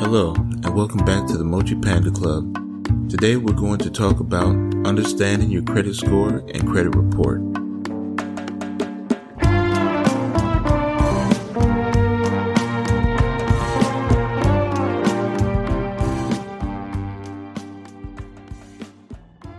Hello, and welcome back to the Mochi Panda Club. Today we're going to talk about understanding your credit score and credit report.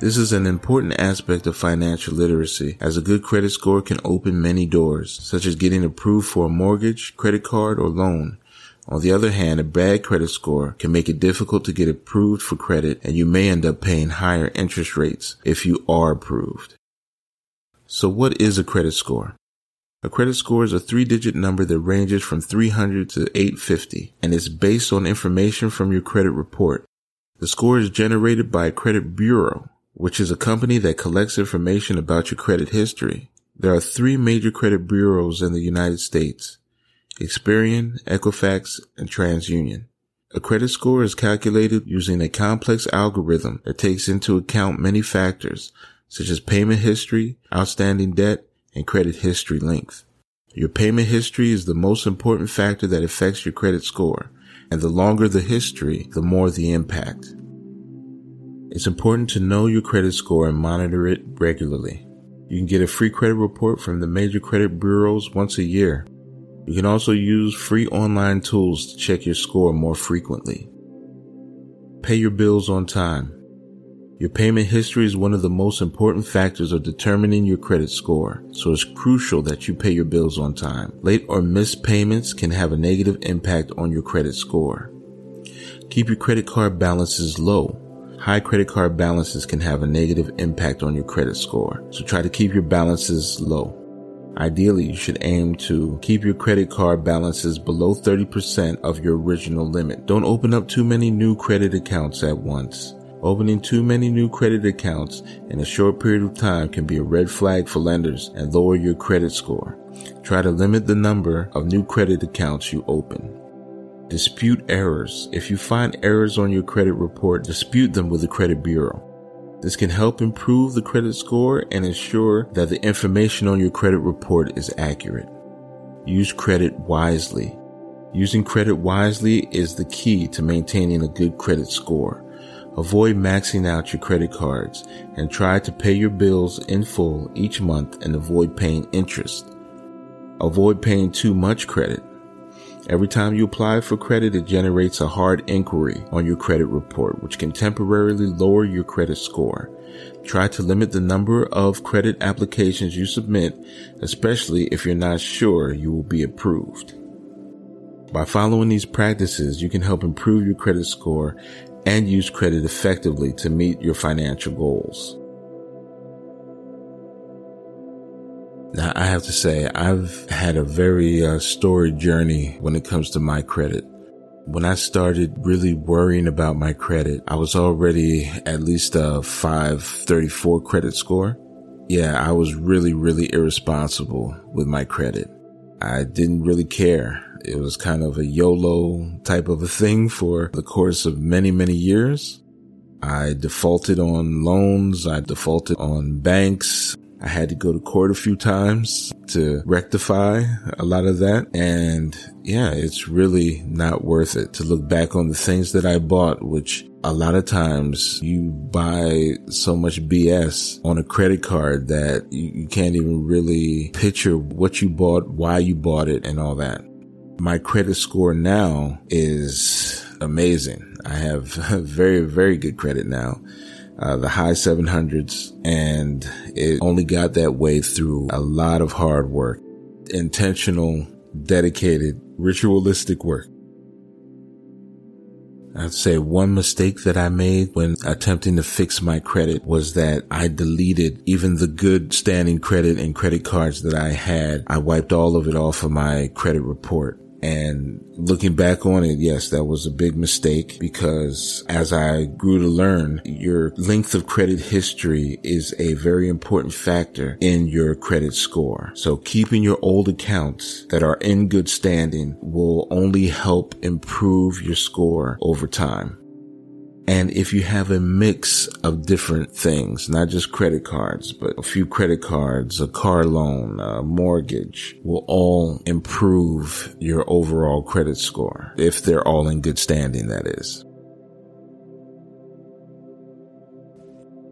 This is an important aspect of financial literacy as a good credit score can open many doors, such as getting approved for a mortgage, credit card, or loan. On the other hand, a bad credit score can make it difficult to get approved for credit and you may end up paying higher interest rates if you are approved. So what is a credit score? A credit score is a three digit number that ranges from 300 to 850 and is based on information from your credit report. The score is generated by a credit bureau, which is a company that collects information about your credit history. There are three major credit bureaus in the United States. Experian, Equifax, and TransUnion. A credit score is calculated using a complex algorithm that takes into account many factors, such as payment history, outstanding debt, and credit history length. Your payment history is the most important factor that affects your credit score, and the longer the history, the more the impact. It's important to know your credit score and monitor it regularly. You can get a free credit report from the major credit bureaus once a year. You can also use free online tools to check your score more frequently. Pay your bills on time. Your payment history is one of the most important factors of determining your credit score, so it's crucial that you pay your bills on time. Late or missed payments can have a negative impact on your credit score. Keep your credit card balances low. High credit card balances can have a negative impact on your credit score, so try to keep your balances low. Ideally, you should aim to keep your credit card balances below 30% of your original limit. Don't open up too many new credit accounts at once. Opening too many new credit accounts in a short period of time can be a red flag for lenders and lower your credit score. Try to limit the number of new credit accounts you open. Dispute errors. If you find errors on your credit report, dispute them with the credit bureau. This can help improve the credit score and ensure that the information on your credit report is accurate. Use credit wisely. Using credit wisely is the key to maintaining a good credit score. Avoid maxing out your credit cards and try to pay your bills in full each month and avoid paying interest. Avoid paying too much credit. Every time you apply for credit, it generates a hard inquiry on your credit report, which can temporarily lower your credit score. Try to limit the number of credit applications you submit, especially if you're not sure you will be approved. By following these practices, you can help improve your credit score and use credit effectively to meet your financial goals. Now, I have to say, I've had a very uh, storied journey when it comes to my credit. When I started really worrying about my credit, I was already at least a 534 credit score. Yeah, I was really, really irresponsible with my credit. I didn't really care. It was kind of a YOLO type of a thing for the course of many, many years. I defaulted on loans. I defaulted on banks. I had to go to court a few times to rectify a lot of that. And yeah, it's really not worth it to look back on the things that I bought, which a lot of times you buy so much BS on a credit card that you, can't even really picture what you bought, why you bought it and all that. My credit score now is amazing. I have very, very good credit now uh, the high 700s, and it only got that way through a lot of hard work, intentional, dedicated, ritualistic work. I'd say one mistake that I made when attempting to fix my credit was that I deleted even the good standing credit and credit cards that I had. I wiped all of it off of my credit report. And looking back on it, yes, that was a big mistake because as I grew to learn, your length of credit history is a very important factor in your credit score. So keeping your old accounts that are in good standing will only help improve your score over time. And if you have a mix of different things, not just credit cards, but a few credit cards, a car loan, a mortgage will all improve your overall credit score if they're all in good standing, that is.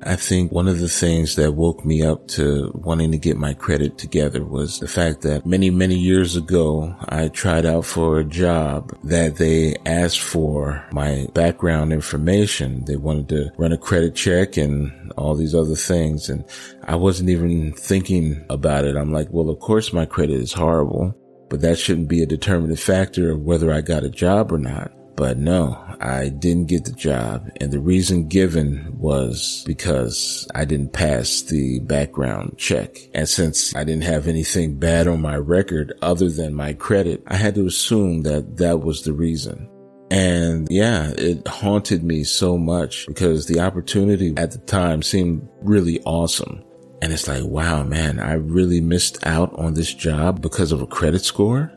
I think one of the things that woke me up to wanting to get my credit together was the fact that many, many years ago, I tried out for a job that they asked for my background information. They wanted to run a credit check and all these other things. And I wasn't even thinking about it. I'm like, well, of course my credit is horrible, but that shouldn't be a determining factor of whether I got a job or not. But no, I didn't get the job. And the reason given was because I didn't pass the background check. And since I didn't have anything bad on my record other than my credit, I had to assume that that was the reason. And yeah, it haunted me so much because the opportunity at the time seemed really awesome. And it's like, wow, man, I really missed out on this job because of a credit score.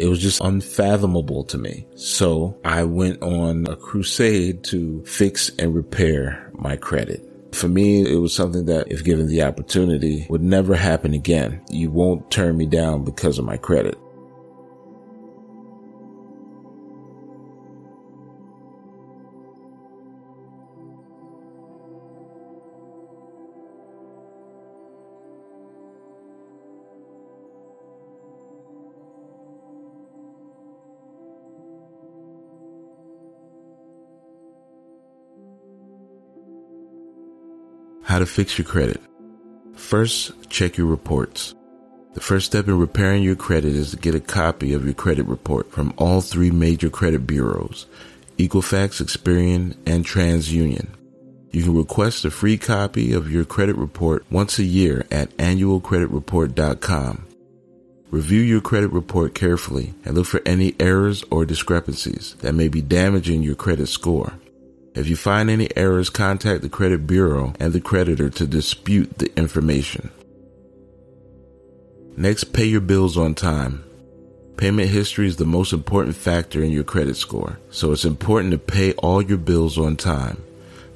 It was just unfathomable to me. So I went on a crusade to fix and repair my credit. For me, it was something that, if given the opportunity, would never happen again. You won't turn me down because of my credit. How to fix your credit. First, check your reports. The first step in repairing your credit is to get a copy of your credit report from all three major credit bureaus, Equifax, Experian, and TransUnion. You can request a free copy of your credit report once a year at annualcreditreport.com. Review your credit report carefully and look for any errors or discrepancies that may be damaging your credit score. If you find any errors, contact the credit bureau and the creditor to dispute the information. Next, pay your bills on time. Payment history is the most important factor in your credit score, so it's important to pay all your bills on time.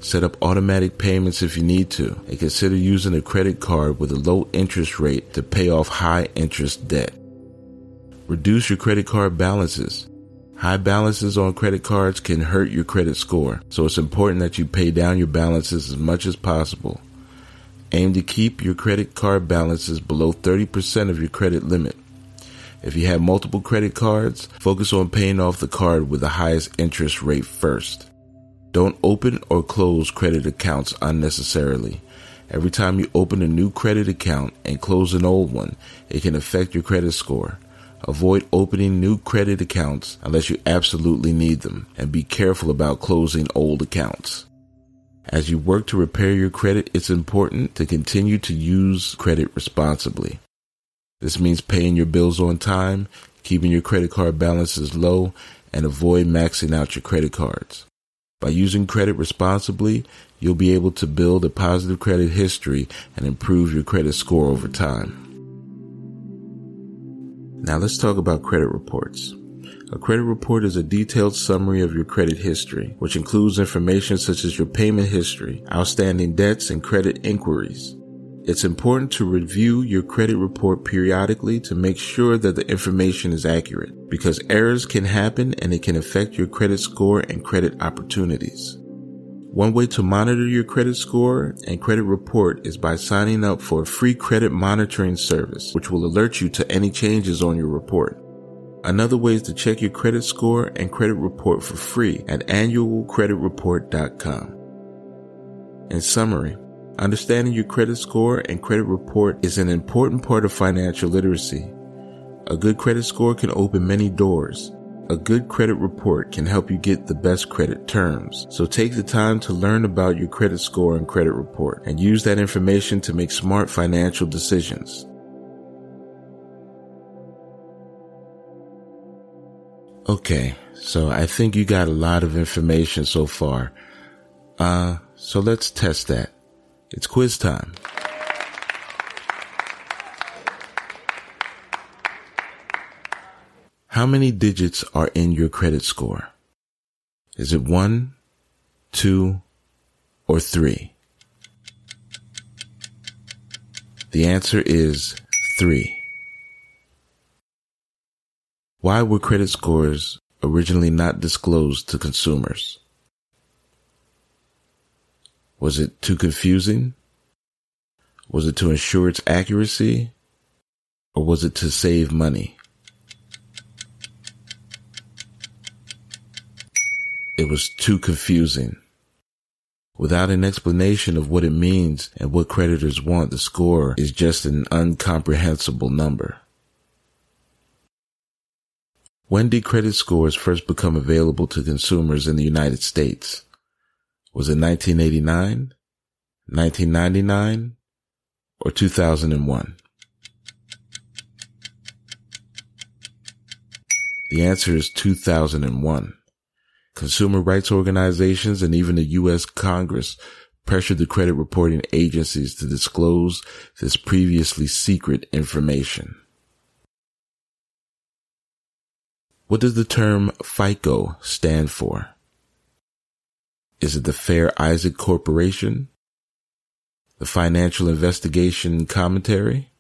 Set up automatic payments if you need to, and consider using a credit card with a low interest rate to pay off high interest debt. Reduce your credit card balances. High balances on credit cards can hurt your credit score, so it's important that you pay down your balances as much as possible. Aim to keep your credit card balances below 30% of your credit limit. If you have multiple credit cards, focus on paying off the card with the highest interest rate first. Don't open or close credit accounts unnecessarily. Every time you open a new credit account and close an old one, it can affect your credit score. Avoid opening new credit accounts unless you absolutely need them and be careful about closing old accounts. As you work to repair your credit, it's important to continue to use credit responsibly. This means paying your bills on time, keeping your credit card balances low, and avoid maxing out your credit cards. By using credit responsibly, you'll be able to build a positive credit history and improve your credit score over time. Now let's talk about credit reports. A credit report is a detailed summary of your credit history, which includes information such as your payment history, outstanding debts, and credit inquiries. It's important to review your credit report periodically to make sure that the information is accurate because errors can happen and it can affect your credit score and credit opportunities. One way to monitor your credit score and credit report is by signing up for a free credit monitoring service, which will alert you to any changes on your report. Another way is to check your credit score and credit report for free at annualcreditreport.com. In summary, understanding your credit score and credit report is an important part of financial literacy. A good credit score can open many doors a good credit report can help you get the best credit terms. So take the time to learn about your credit score and credit report and use that information to make smart financial decisions. Okay, so I think you got a lot of information so far. Uh, so let's test that. It's quiz time. How many digits are in your credit score? Is it 1, two, or three? The answer is three. Why were credit scores originally not disclosed to consumers? Was it too confusing? Was it to ensure its accuracy? Or was it to save money? It was too confusing. Without an explanation of what it means and what creditors want, the score is just an incomprehensible number. When did credit scores first become available to consumers in the United States? Was it 1989, 1999, or 2001? The answer is 2001. Consumer rights organizations and even the U.S. Congress pressured the credit reporting agencies to disclose this previously secret information. What does the term FICO stand for? Is it the Fair Isaac Corporation? The Financial Investigation Commentary?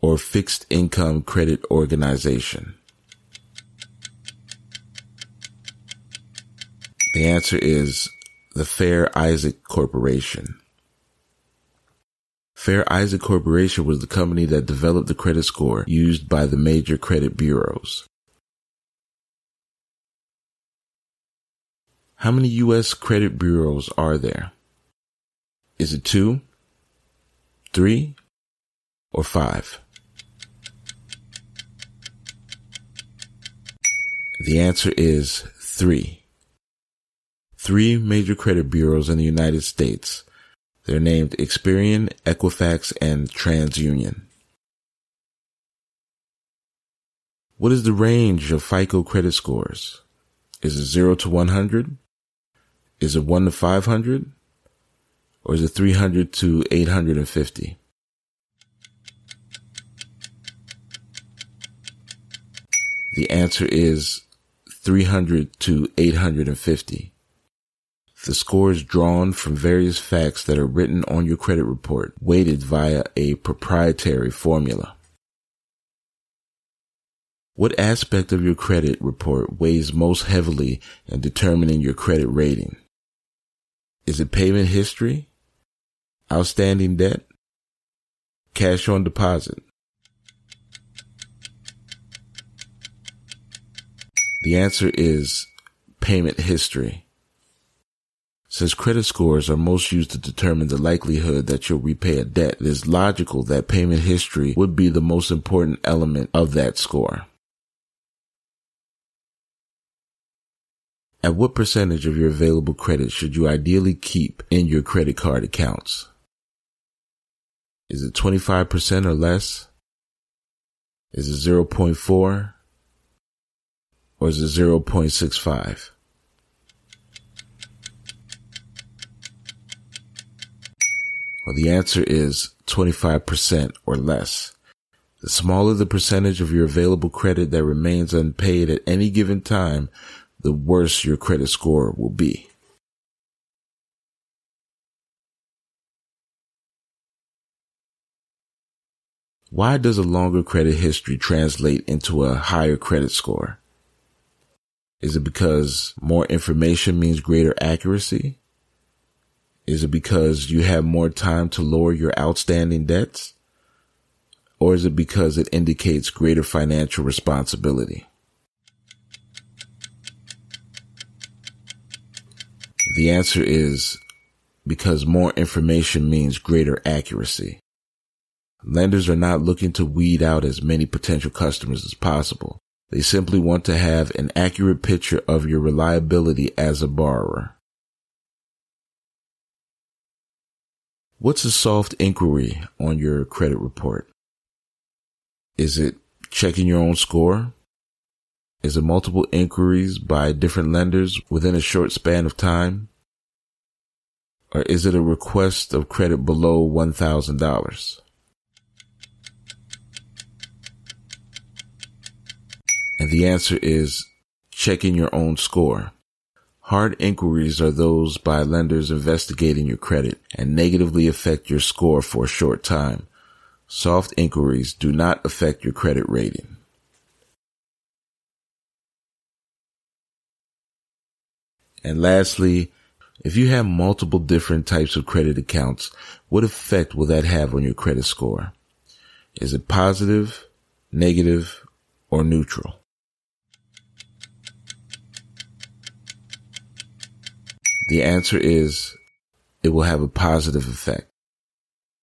Or Fixed Income Credit Organization? The answer is the Fair Isaac Corporation. Fair Isaac Corporation was the company that developed the credit score used by the major credit bureaus. How many U.S. credit bureaus are there? Is it two, three, or five? The answer is three. Three major credit bureaus in the United States. They're named Experian, Equifax, and TransUnion. What is the range of FICO credit scores? Is it 0 to 100? Is it 1 to 500? Or is it 300 to 850? The answer is 300 to 850. The score is drawn from various facts that are written on your credit report, weighted via a proprietary formula. What aspect of your credit report weighs most heavily in determining your credit rating? Is it payment history? Outstanding debt? Cash on deposit? The answer is payment history. Since credit scores are most used to determine the likelihood that you'll repay a debt, it is logical that payment history would be the most important element of that score. At what percentage of your available credit should you ideally keep in your credit card accounts? Is it 25% or less? Is it 0.4? Or is it 0.65? Well, the answer is 25% or less. The smaller the percentage of your available credit that remains unpaid at any given time, the worse your credit score will be. Why does a longer credit history translate into a higher credit score? Is it because more information means greater accuracy? Is it because you have more time to lower your outstanding debts? Or is it because it indicates greater financial responsibility? The answer is because more information means greater accuracy. Lenders are not looking to weed out as many potential customers as possible. They simply want to have an accurate picture of your reliability as a borrower. What's a soft inquiry on your credit report? Is it checking your own score? Is it multiple inquiries by different lenders within a short span of time? Or is it a request of credit below $1,000? And the answer is checking your own score. Hard inquiries are those by lenders investigating your credit and negatively affect your score for a short time. Soft inquiries do not affect your credit rating. And lastly, if you have multiple different types of credit accounts, what effect will that have on your credit score? Is it positive, negative, or neutral? The answer is it will have a positive effect.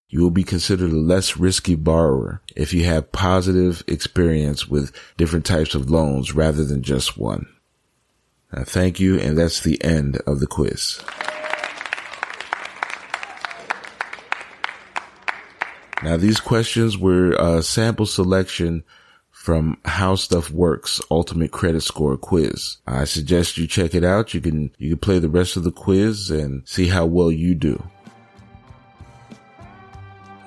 You will be considered a less risky borrower if you have positive experience with different types of loans rather than just one. Now, thank you, and that's the end of the quiz. Now, these questions were a sample selection from How Stuff Works Ultimate Credit Score Quiz. I suggest you check it out. You can, you can play the rest of the quiz and see how well you do.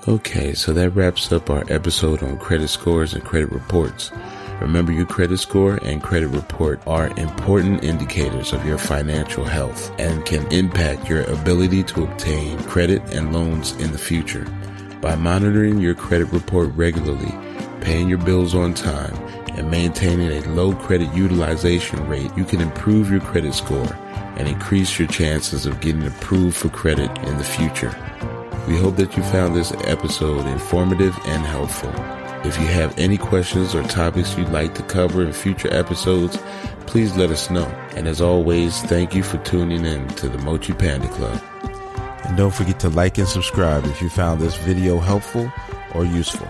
Okay, so that wraps up our episode on credit scores and credit reports. Remember your credit score and credit report are important indicators of your financial health and can impact your ability to obtain credit and loans in the future. By monitoring your credit report regularly, paying your bills on time, and maintaining a low credit utilization rate, you can improve your credit score and increase your chances of getting approved for credit in the future. We hope that you found this episode informative and helpful. If you have any questions or topics you'd like to cover in future episodes, please let us know. And as always, thank you for tuning in to the Mochi Panda Club. And don't forget to like and subscribe if you found this video helpful or useful.